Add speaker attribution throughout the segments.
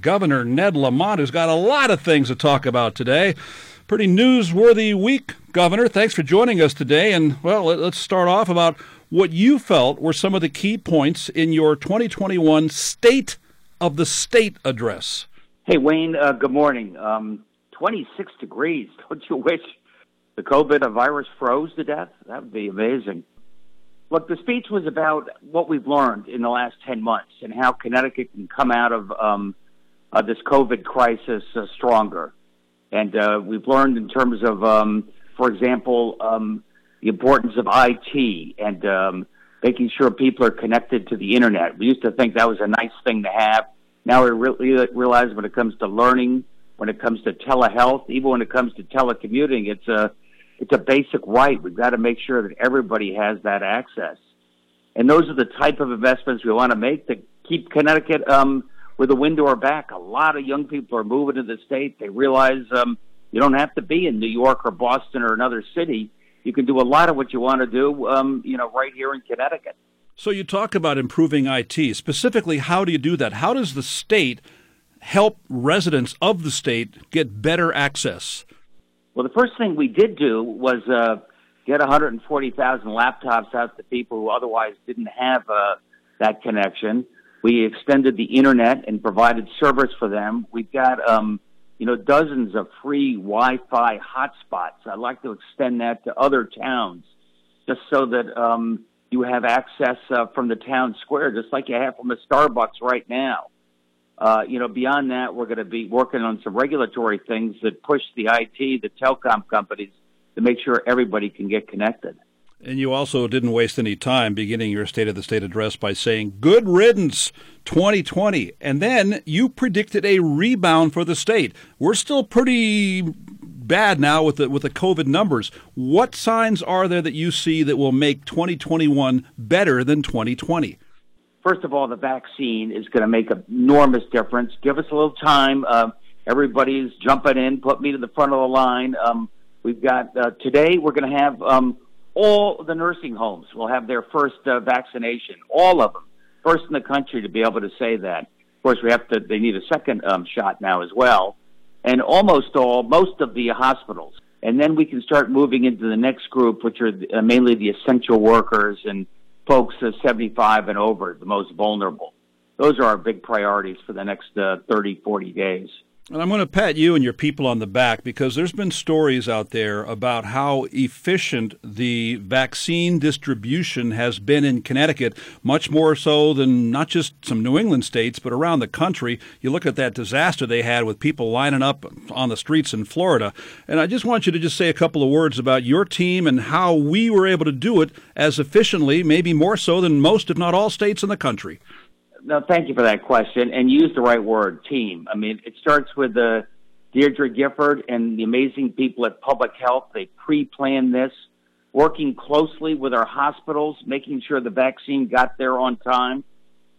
Speaker 1: Governor Ned Lamont, who's got a lot of things to talk about today. Pretty newsworthy week, Governor. Thanks for joining us today. And, well, let's start off about what you felt were some of the key points in your 2021 State of the State address.
Speaker 2: Hey, Wayne, uh, good morning. Um, 26 degrees. Don't you wish the COVID virus froze to death? That would be amazing. Look, the speech was about what we've learned in the last 10 months and how Connecticut can come out of um, uh, this COVID crisis uh, stronger. And uh, we've learned in terms of, um, for example, um, the importance of IT and um, making sure people are connected to the internet. We used to think that was a nice thing to have. Now we really realize when it comes to learning, when it comes to telehealth, even when it comes to telecommuting, it's a it's a basic right. We've got to make sure that everybody has that access. And those are the type of investments we want to make to keep Connecticut um, with a wind to our back. A lot of young people are moving to the state. They realize um, you don't have to be in New York or Boston or another city. You can do a lot of what you want to do, um, you know, right here in Connecticut.
Speaker 1: So you talk about improving IT. Specifically, how do you do that? How does the state help residents of the state get better access?
Speaker 2: Well, the first thing we did do was uh, get 140,000 laptops out to people who otherwise didn't have uh, that connection. We extended the internet and provided service for them. We've got, um, you know, dozens of free Wi-Fi hotspots. I'd like to extend that to other towns, just so that um, you have access uh, from the town square, just like you have from a Starbucks right now. Uh, you know, beyond that, we're going to be working on some regulatory things that push the IT, the telecom companies, to make sure everybody can get connected.
Speaker 1: And you also didn't waste any time beginning your State of the State address by saying, Good riddance 2020. And then you predicted a rebound for the state. We're still pretty bad now with the, with the COVID numbers. What signs are there that you see that will make 2021 better than 2020?
Speaker 2: First of all, the vaccine is going to make an enormous difference. Give us a little time. Uh, everybody's jumping in. Put me to the front of the line. Um, we've got uh, today. We're going to have um, all the nursing homes will have their first uh, vaccination. All of them, first in the country to be able to say that. Of course, we have to. They need a second um, shot now as well, and almost all, most of the hospitals. And then we can start moving into the next group, which are uh, mainly the essential workers and folks uh, 75 and over, the most vulnerable. Those are our big priorities for the next uh, 30, 40 days.
Speaker 1: And I'm going to pat you and your people on the back because there's been stories out there about how efficient the vaccine distribution has been in Connecticut, much more so than not just some New England states, but around the country. You look at that disaster they had with people lining up on the streets in Florida. And I just want you to just say a couple of words about your team and how we were able to do it as efficiently, maybe more so than most, if not all, states in the country.
Speaker 2: No, thank you for that question. And use the right word, team. I mean, it starts with the Deirdre Gifford and the amazing people at Public Health. They pre-planned this, working closely with our hospitals, making sure the vaccine got there on time,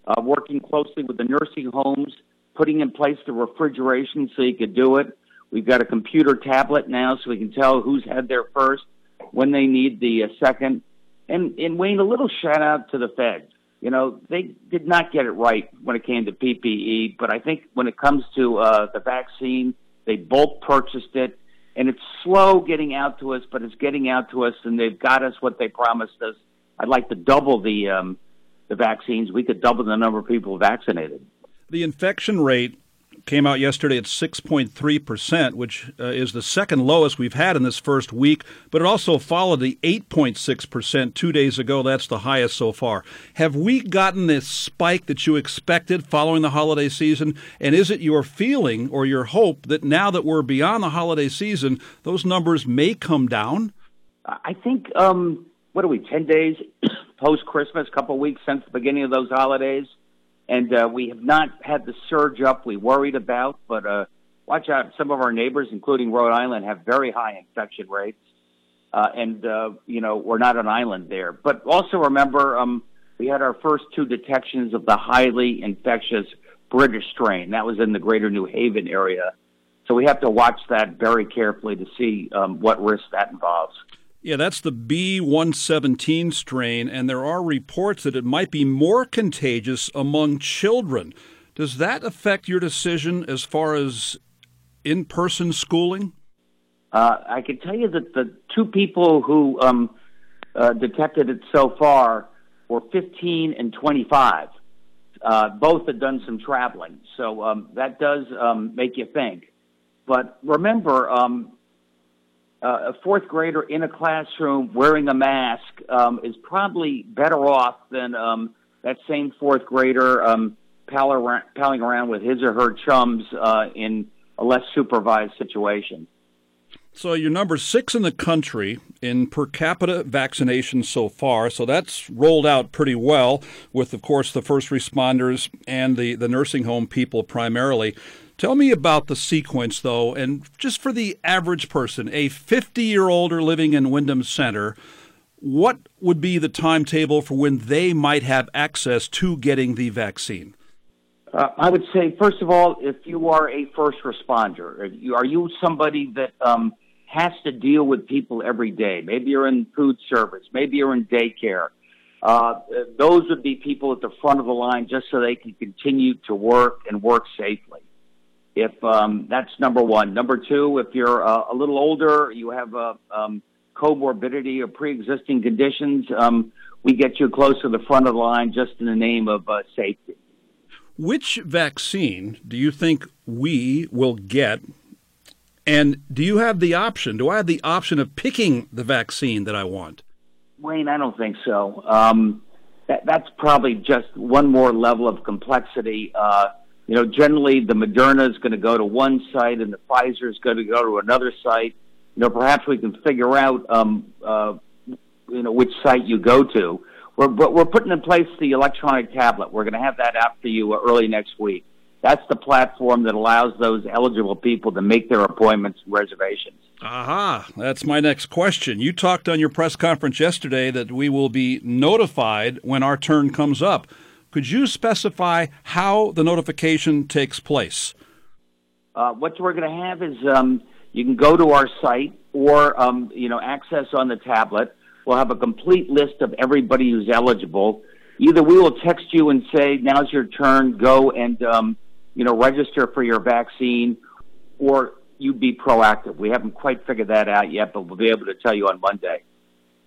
Speaker 2: uh, working closely with the nursing homes, putting in place the refrigeration so you could do it. We've got a computer tablet now so we can tell who's had their first, when they need the uh, second. And, and Wayne, a little shout out to the feds you know, they did not get it right when it came to PPE, but I think when it comes to uh, the vaccine, they both purchased it, and it's slow getting out to us, but it's getting out to us, and they've got us what they promised us. I'd like to double the um, the vaccines. We could double the number of people vaccinated.
Speaker 1: The infection rate came out yesterday at 6.3%, which uh, is the second lowest we've had in this first week, but it also followed the 8.6% two days ago. That's the highest so far. Have we gotten this spike that you expected following the holiday season? And is it your feeling or your hope that now that we're beyond the holiday season, those numbers may come down?
Speaker 2: I think, um, what are we, 10 days post Christmas, a couple weeks since the beginning of those holidays? And uh, we have not had the surge up we worried about. But uh, watch out, some of our neighbors, including Rhode Island, have very high infection rates, uh, and uh, you know we're not an island there. But also remember, um, we had our first two detections of the highly infectious British strain. That was in the Greater New Haven area. So we have to watch that very carefully to see um, what risk that involves.
Speaker 1: Yeah, that's the B117 strain, and there are reports that it might be more contagious among children. Does that affect your decision as far as in person schooling?
Speaker 2: Uh, I can tell you that the two people who um, uh, detected it so far were 15 and 25. Uh, both had done some traveling, so um, that does um, make you think. But remember, um, uh, a fourth grader in a classroom wearing a mask um, is probably better off than um, that same fourth grader um, palling around with his or her chums uh, in a less supervised situation.
Speaker 1: So you're number six in the country in per capita vaccination so far. So that's rolled out pretty well with, of course, the first responders and the, the nursing home people primarily. Tell me about the sequence, though, and just for the average person, a 50 year older living in Windham Center, what would be the timetable for when they might have access to getting the vaccine?
Speaker 2: Uh, I would say, first of all, if you are a first responder, you, are you somebody that um, has to deal with people every day? Maybe you're in food service, maybe you're in daycare. Uh, those would be people at the front of the line just so they can continue to work and work safely. If um, that's number one. Number two, if you're uh, a little older, you have a um, comorbidity or pre-existing conditions, um, we get you close to the front of the line just in the name of uh, safety.
Speaker 1: Which vaccine do you think we will get? And do you have the option? Do I have the option of picking the vaccine that I want?
Speaker 2: Wayne, I don't think so. Um, that, that's probably just one more level of complexity. Uh, you know, generally the Moderna is going to go to one site and the Pfizer is going to go to another site. You know, perhaps we can figure out, um, uh, you know, which site you go to. We're, we're putting in place the electronic tablet. We're going to have that out for you early next week. That's the platform that allows those eligible people to make their appointments and reservations.
Speaker 1: Aha, that's my next question. You talked on your press conference yesterday that we will be notified when our turn comes up. Could you specify how the notification takes place?
Speaker 2: Uh, what we're going to have is um, you can go to our site or um, you know access on the tablet. We'll have a complete list of everybody who's eligible. Either we will text you and say, "Now's your turn. Go and um, you know register for your vaccine," or you be proactive. We haven't quite figured that out yet, but we'll be able to tell you on Monday.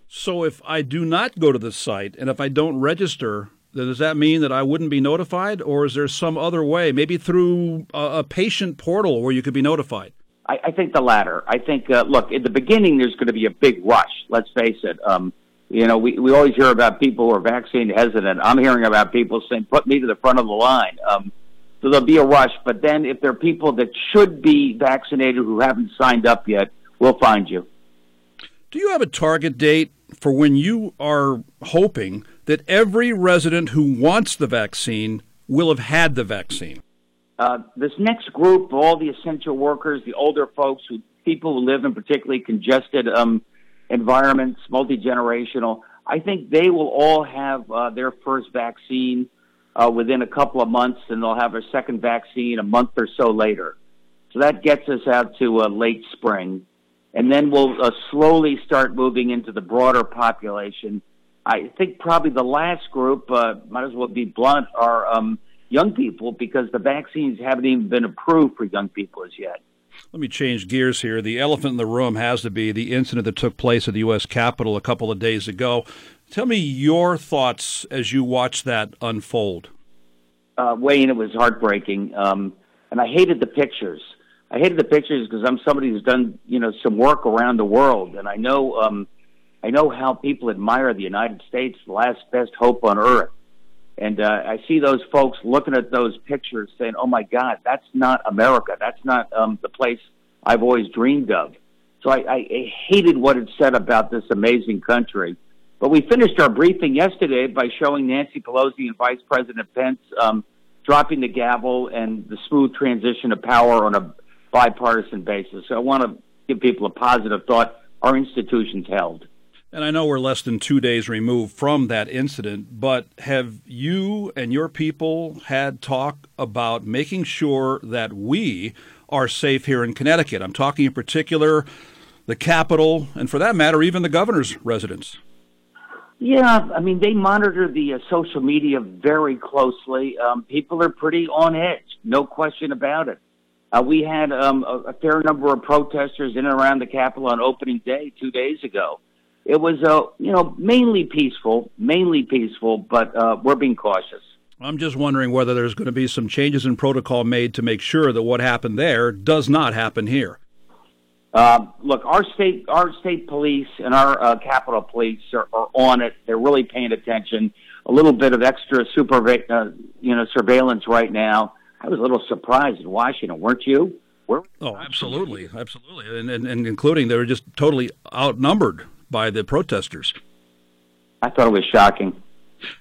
Speaker 1: So if I do not go to the site and if I don't register, does that mean that I wouldn't be notified, or is there some other way, maybe through a, a patient portal where you could be notified?
Speaker 2: I, I think the latter. I think, uh, look, in the beginning, there's going to be a big rush. Let's face it. Um, you know, we, we always hear about people who are vaccine hesitant. I'm hearing about people saying, put me to the front of the line. Um, so there'll be a rush. But then if there are people that should be vaccinated who haven't signed up yet, we'll find you.
Speaker 1: Do you have a target date for when you are hoping that every resident who wants the vaccine will have had the vaccine?
Speaker 2: Uh, this next group, all the essential workers, the older folks, who people who live in particularly congested um, environments, multi generational, I think they will all have uh, their first vaccine uh, within a couple of months, and they'll have a second vaccine a month or so later. So that gets us out to uh, late spring, and then we'll uh, slowly start moving into the broader population. I think probably the last group, uh, might as well be blunt, are um, young people because the vaccines haven't even been approved for young people as yet.
Speaker 1: Let me change gears here. The elephant in the room has to be the incident that took place at the U.S. Capitol a couple of days ago. Tell me your thoughts as you watch that unfold.
Speaker 2: Uh, Wayne, it was heartbreaking, um, and I hated the pictures. I hated the pictures because I'm somebody who's done, you know, some work around the world, and I know, um, I know how people admire the United States, the last best hope on earth. And uh, I see those folks looking at those pictures saying, oh my God, that's not America. That's not um, the place I've always dreamed of. So I, I, I hated what it said about this amazing country. But we finished our briefing yesterday by showing Nancy Pelosi and Vice President Pence um, dropping the gavel and the smooth transition of power on a bipartisan basis. So I want to give people a positive thought. Our institutions held.
Speaker 1: And I know we're less than two days removed from that incident, but have you and your people had talk about making sure that we are safe here in Connecticut? I'm talking in particular the Capitol, and for that matter, even the governor's residence.
Speaker 2: Yeah, I mean, they monitor the uh, social media very closely. Um, people are pretty on edge, no question about it. Uh, we had um, a, a, fair number of protesters in and around the Capitol on opening day two days ago. It was, uh, you know, mainly peaceful, mainly peaceful, but uh, we're being cautious.
Speaker 1: I'm just wondering whether there's going to be some changes in protocol made to make sure that what happened there does not happen here.
Speaker 2: Uh, look, our state, our state police and our uh, Capitol Police are, are, on it. They're really paying attention. A little bit of extra super, uh, you know, surveillance right now. I was a little surprised in Washington, weren't you?
Speaker 1: We're- oh, absolutely, absolutely, and, and and including they were just totally outnumbered by the protesters.
Speaker 2: I thought it was shocking.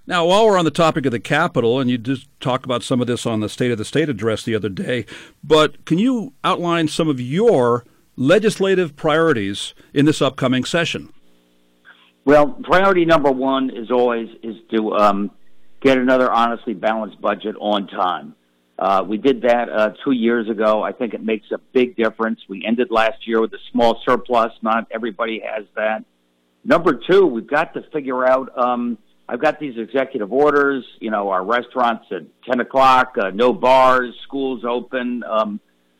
Speaker 1: Now, while we're on the topic of the Capitol, and you just talked about some of this on the State of the State address the other day, but can you outline some of your legislative priorities in this upcoming session?
Speaker 2: Well, priority number one is always is to um, get another honestly balanced budget on time. Uh, we did that uh, two years ago. I think it makes a big difference. We ended last year with a small surplus. Not everybody has that. Number two, we've got to figure out. Um, I've got these executive orders. You know, our restaurants at ten o'clock, uh, no bars, schools open. Um,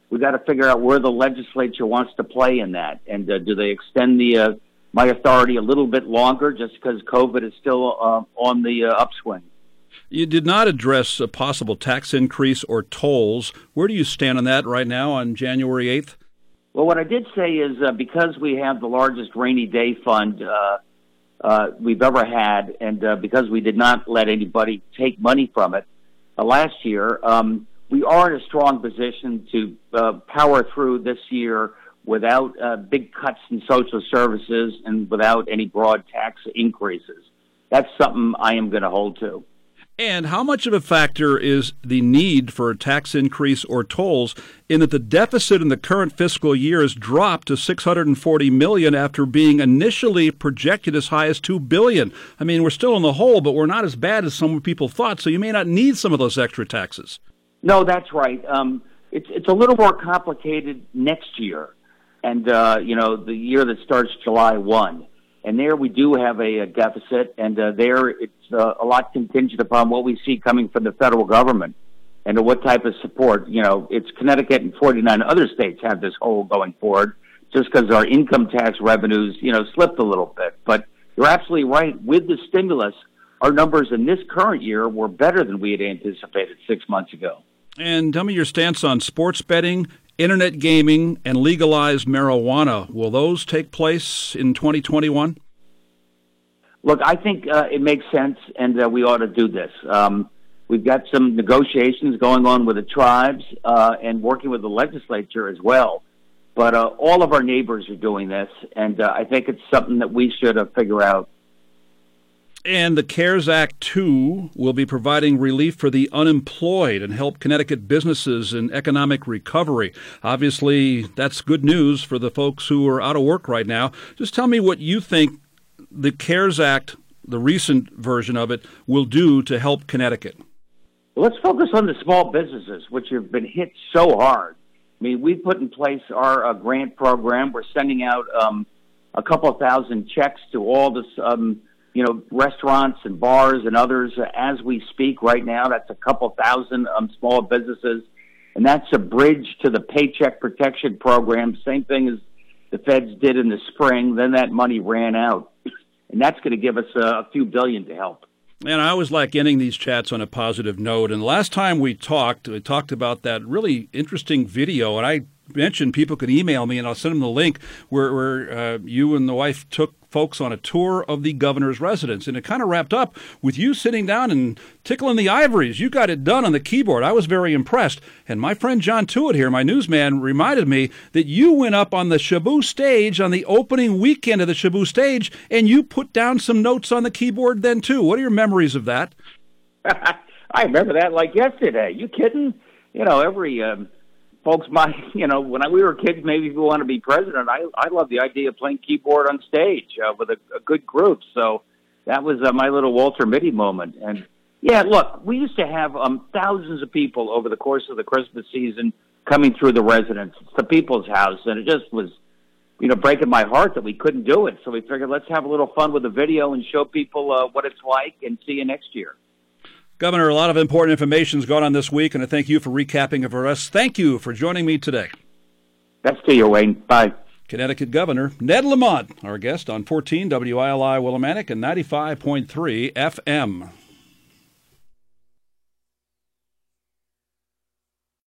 Speaker 2: we got to figure out where the legislature wants to play in that, and uh, do they extend the uh, my authority a little bit longer just because COVID is still uh, on the uh, upswing?
Speaker 1: You did not address a possible tax increase or tolls. Where do you stand on that right now on January eighth?
Speaker 2: Well, what I did say is uh, because we have the largest rainy day fund uh, uh, we've ever had, and uh, because we did not let anybody take money from it uh, last year, um, we are in a strong position to uh, power through this year without uh, big cuts in social services and without any broad tax increases. That's something I am going to hold to.
Speaker 1: And how much of a factor is the need for a tax increase or tolls in that the deficit in the current fiscal year has dropped to 640 million after being initially projected as high as 2 billion. I mean, we're still in the hole, but we're not as bad as some people thought, so you may not need some of those extra taxes.
Speaker 2: No, that's right. Um, it's it's a little more complicated next year, and uh, you know the year that starts July one, and there we do have a, a deficit, and uh, there it's uh, a lot contingent upon what we see coming from the federal government and what type of support. You know, it's Connecticut and forty nine other states have this hole going forward, just because our income tax revenues you know slipped a little bit. But you're absolutely right. With the stimulus, our numbers in this current year were better than we had anticipated six months ago.
Speaker 1: And tell me your stance on sports betting, internet gaming, and legalized marijuana. Will those take place in 2021?
Speaker 2: Look, I think uh, it makes sense, and uh, we ought to do this. Um, we've got some negotiations going on with the tribes uh, and working with the legislature as well. But uh, all of our neighbors are doing this, and uh, I think it's something that we should uh, figure out
Speaker 1: and the CARES Act 2 will be providing relief for the unemployed and help Connecticut businesses in economic recovery. Obviously, that's good news for the folks who are out of work right now. Just tell me what you think the CARES Act, the recent version of it, will do to help Connecticut.
Speaker 2: Let's focus on the small businesses, which have been hit so hard. I mean, we put in place our uh, grant program. We're sending out um, a couple thousand checks to all the um, you know, restaurants and bars and others as we speak right now. That's a couple thousand um, small businesses. And that's a bridge to the Paycheck Protection Program. Same thing as the feds did in the spring. Then that money ran out. And that's going to give us a, a few billion to help.
Speaker 1: And I always like ending these chats on a positive note. And last time we talked, we talked about that really interesting video. And I mentioned people could email me and I'll send them the link where, where uh, you and the wife took folks on a tour of the governor's residence. And it kind of wrapped up with you sitting down and tickling the ivories. You got it done on the keyboard. I was very impressed. And my friend John Tuitt here, my newsman, reminded me that you went up on the Shaboo stage on the opening weekend of the Shaboo stage and you put down some notes on the keyboard then too. What are your memories of that?
Speaker 2: I remember that like yesterday. You kidding? You know, every um, folks my you know when I, we were kids maybe if we want to be president i i love the idea of playing keyboard on stage uh, with a, a good group so that was uh, my little walter mitty moment and yeah look we used to have um thousands of people over the course of the christmas season coming through the residence it's the people's house and it just was you know, breaking my heart that we couldn't do it. So we figured let's have a little fun with the video and show people uh, what it's like and see you next year.
Speaker 1: Governor, a lot of important information has gone on this week, and I thank you for recapping it for us. Thank you for joining me today.
Speaker 2: That's to you, Wayne. Bye.
Speaker 1: Connecticut Governor Ned Lamont, our guest on 14 WILI Willimantic and 95.3 FM.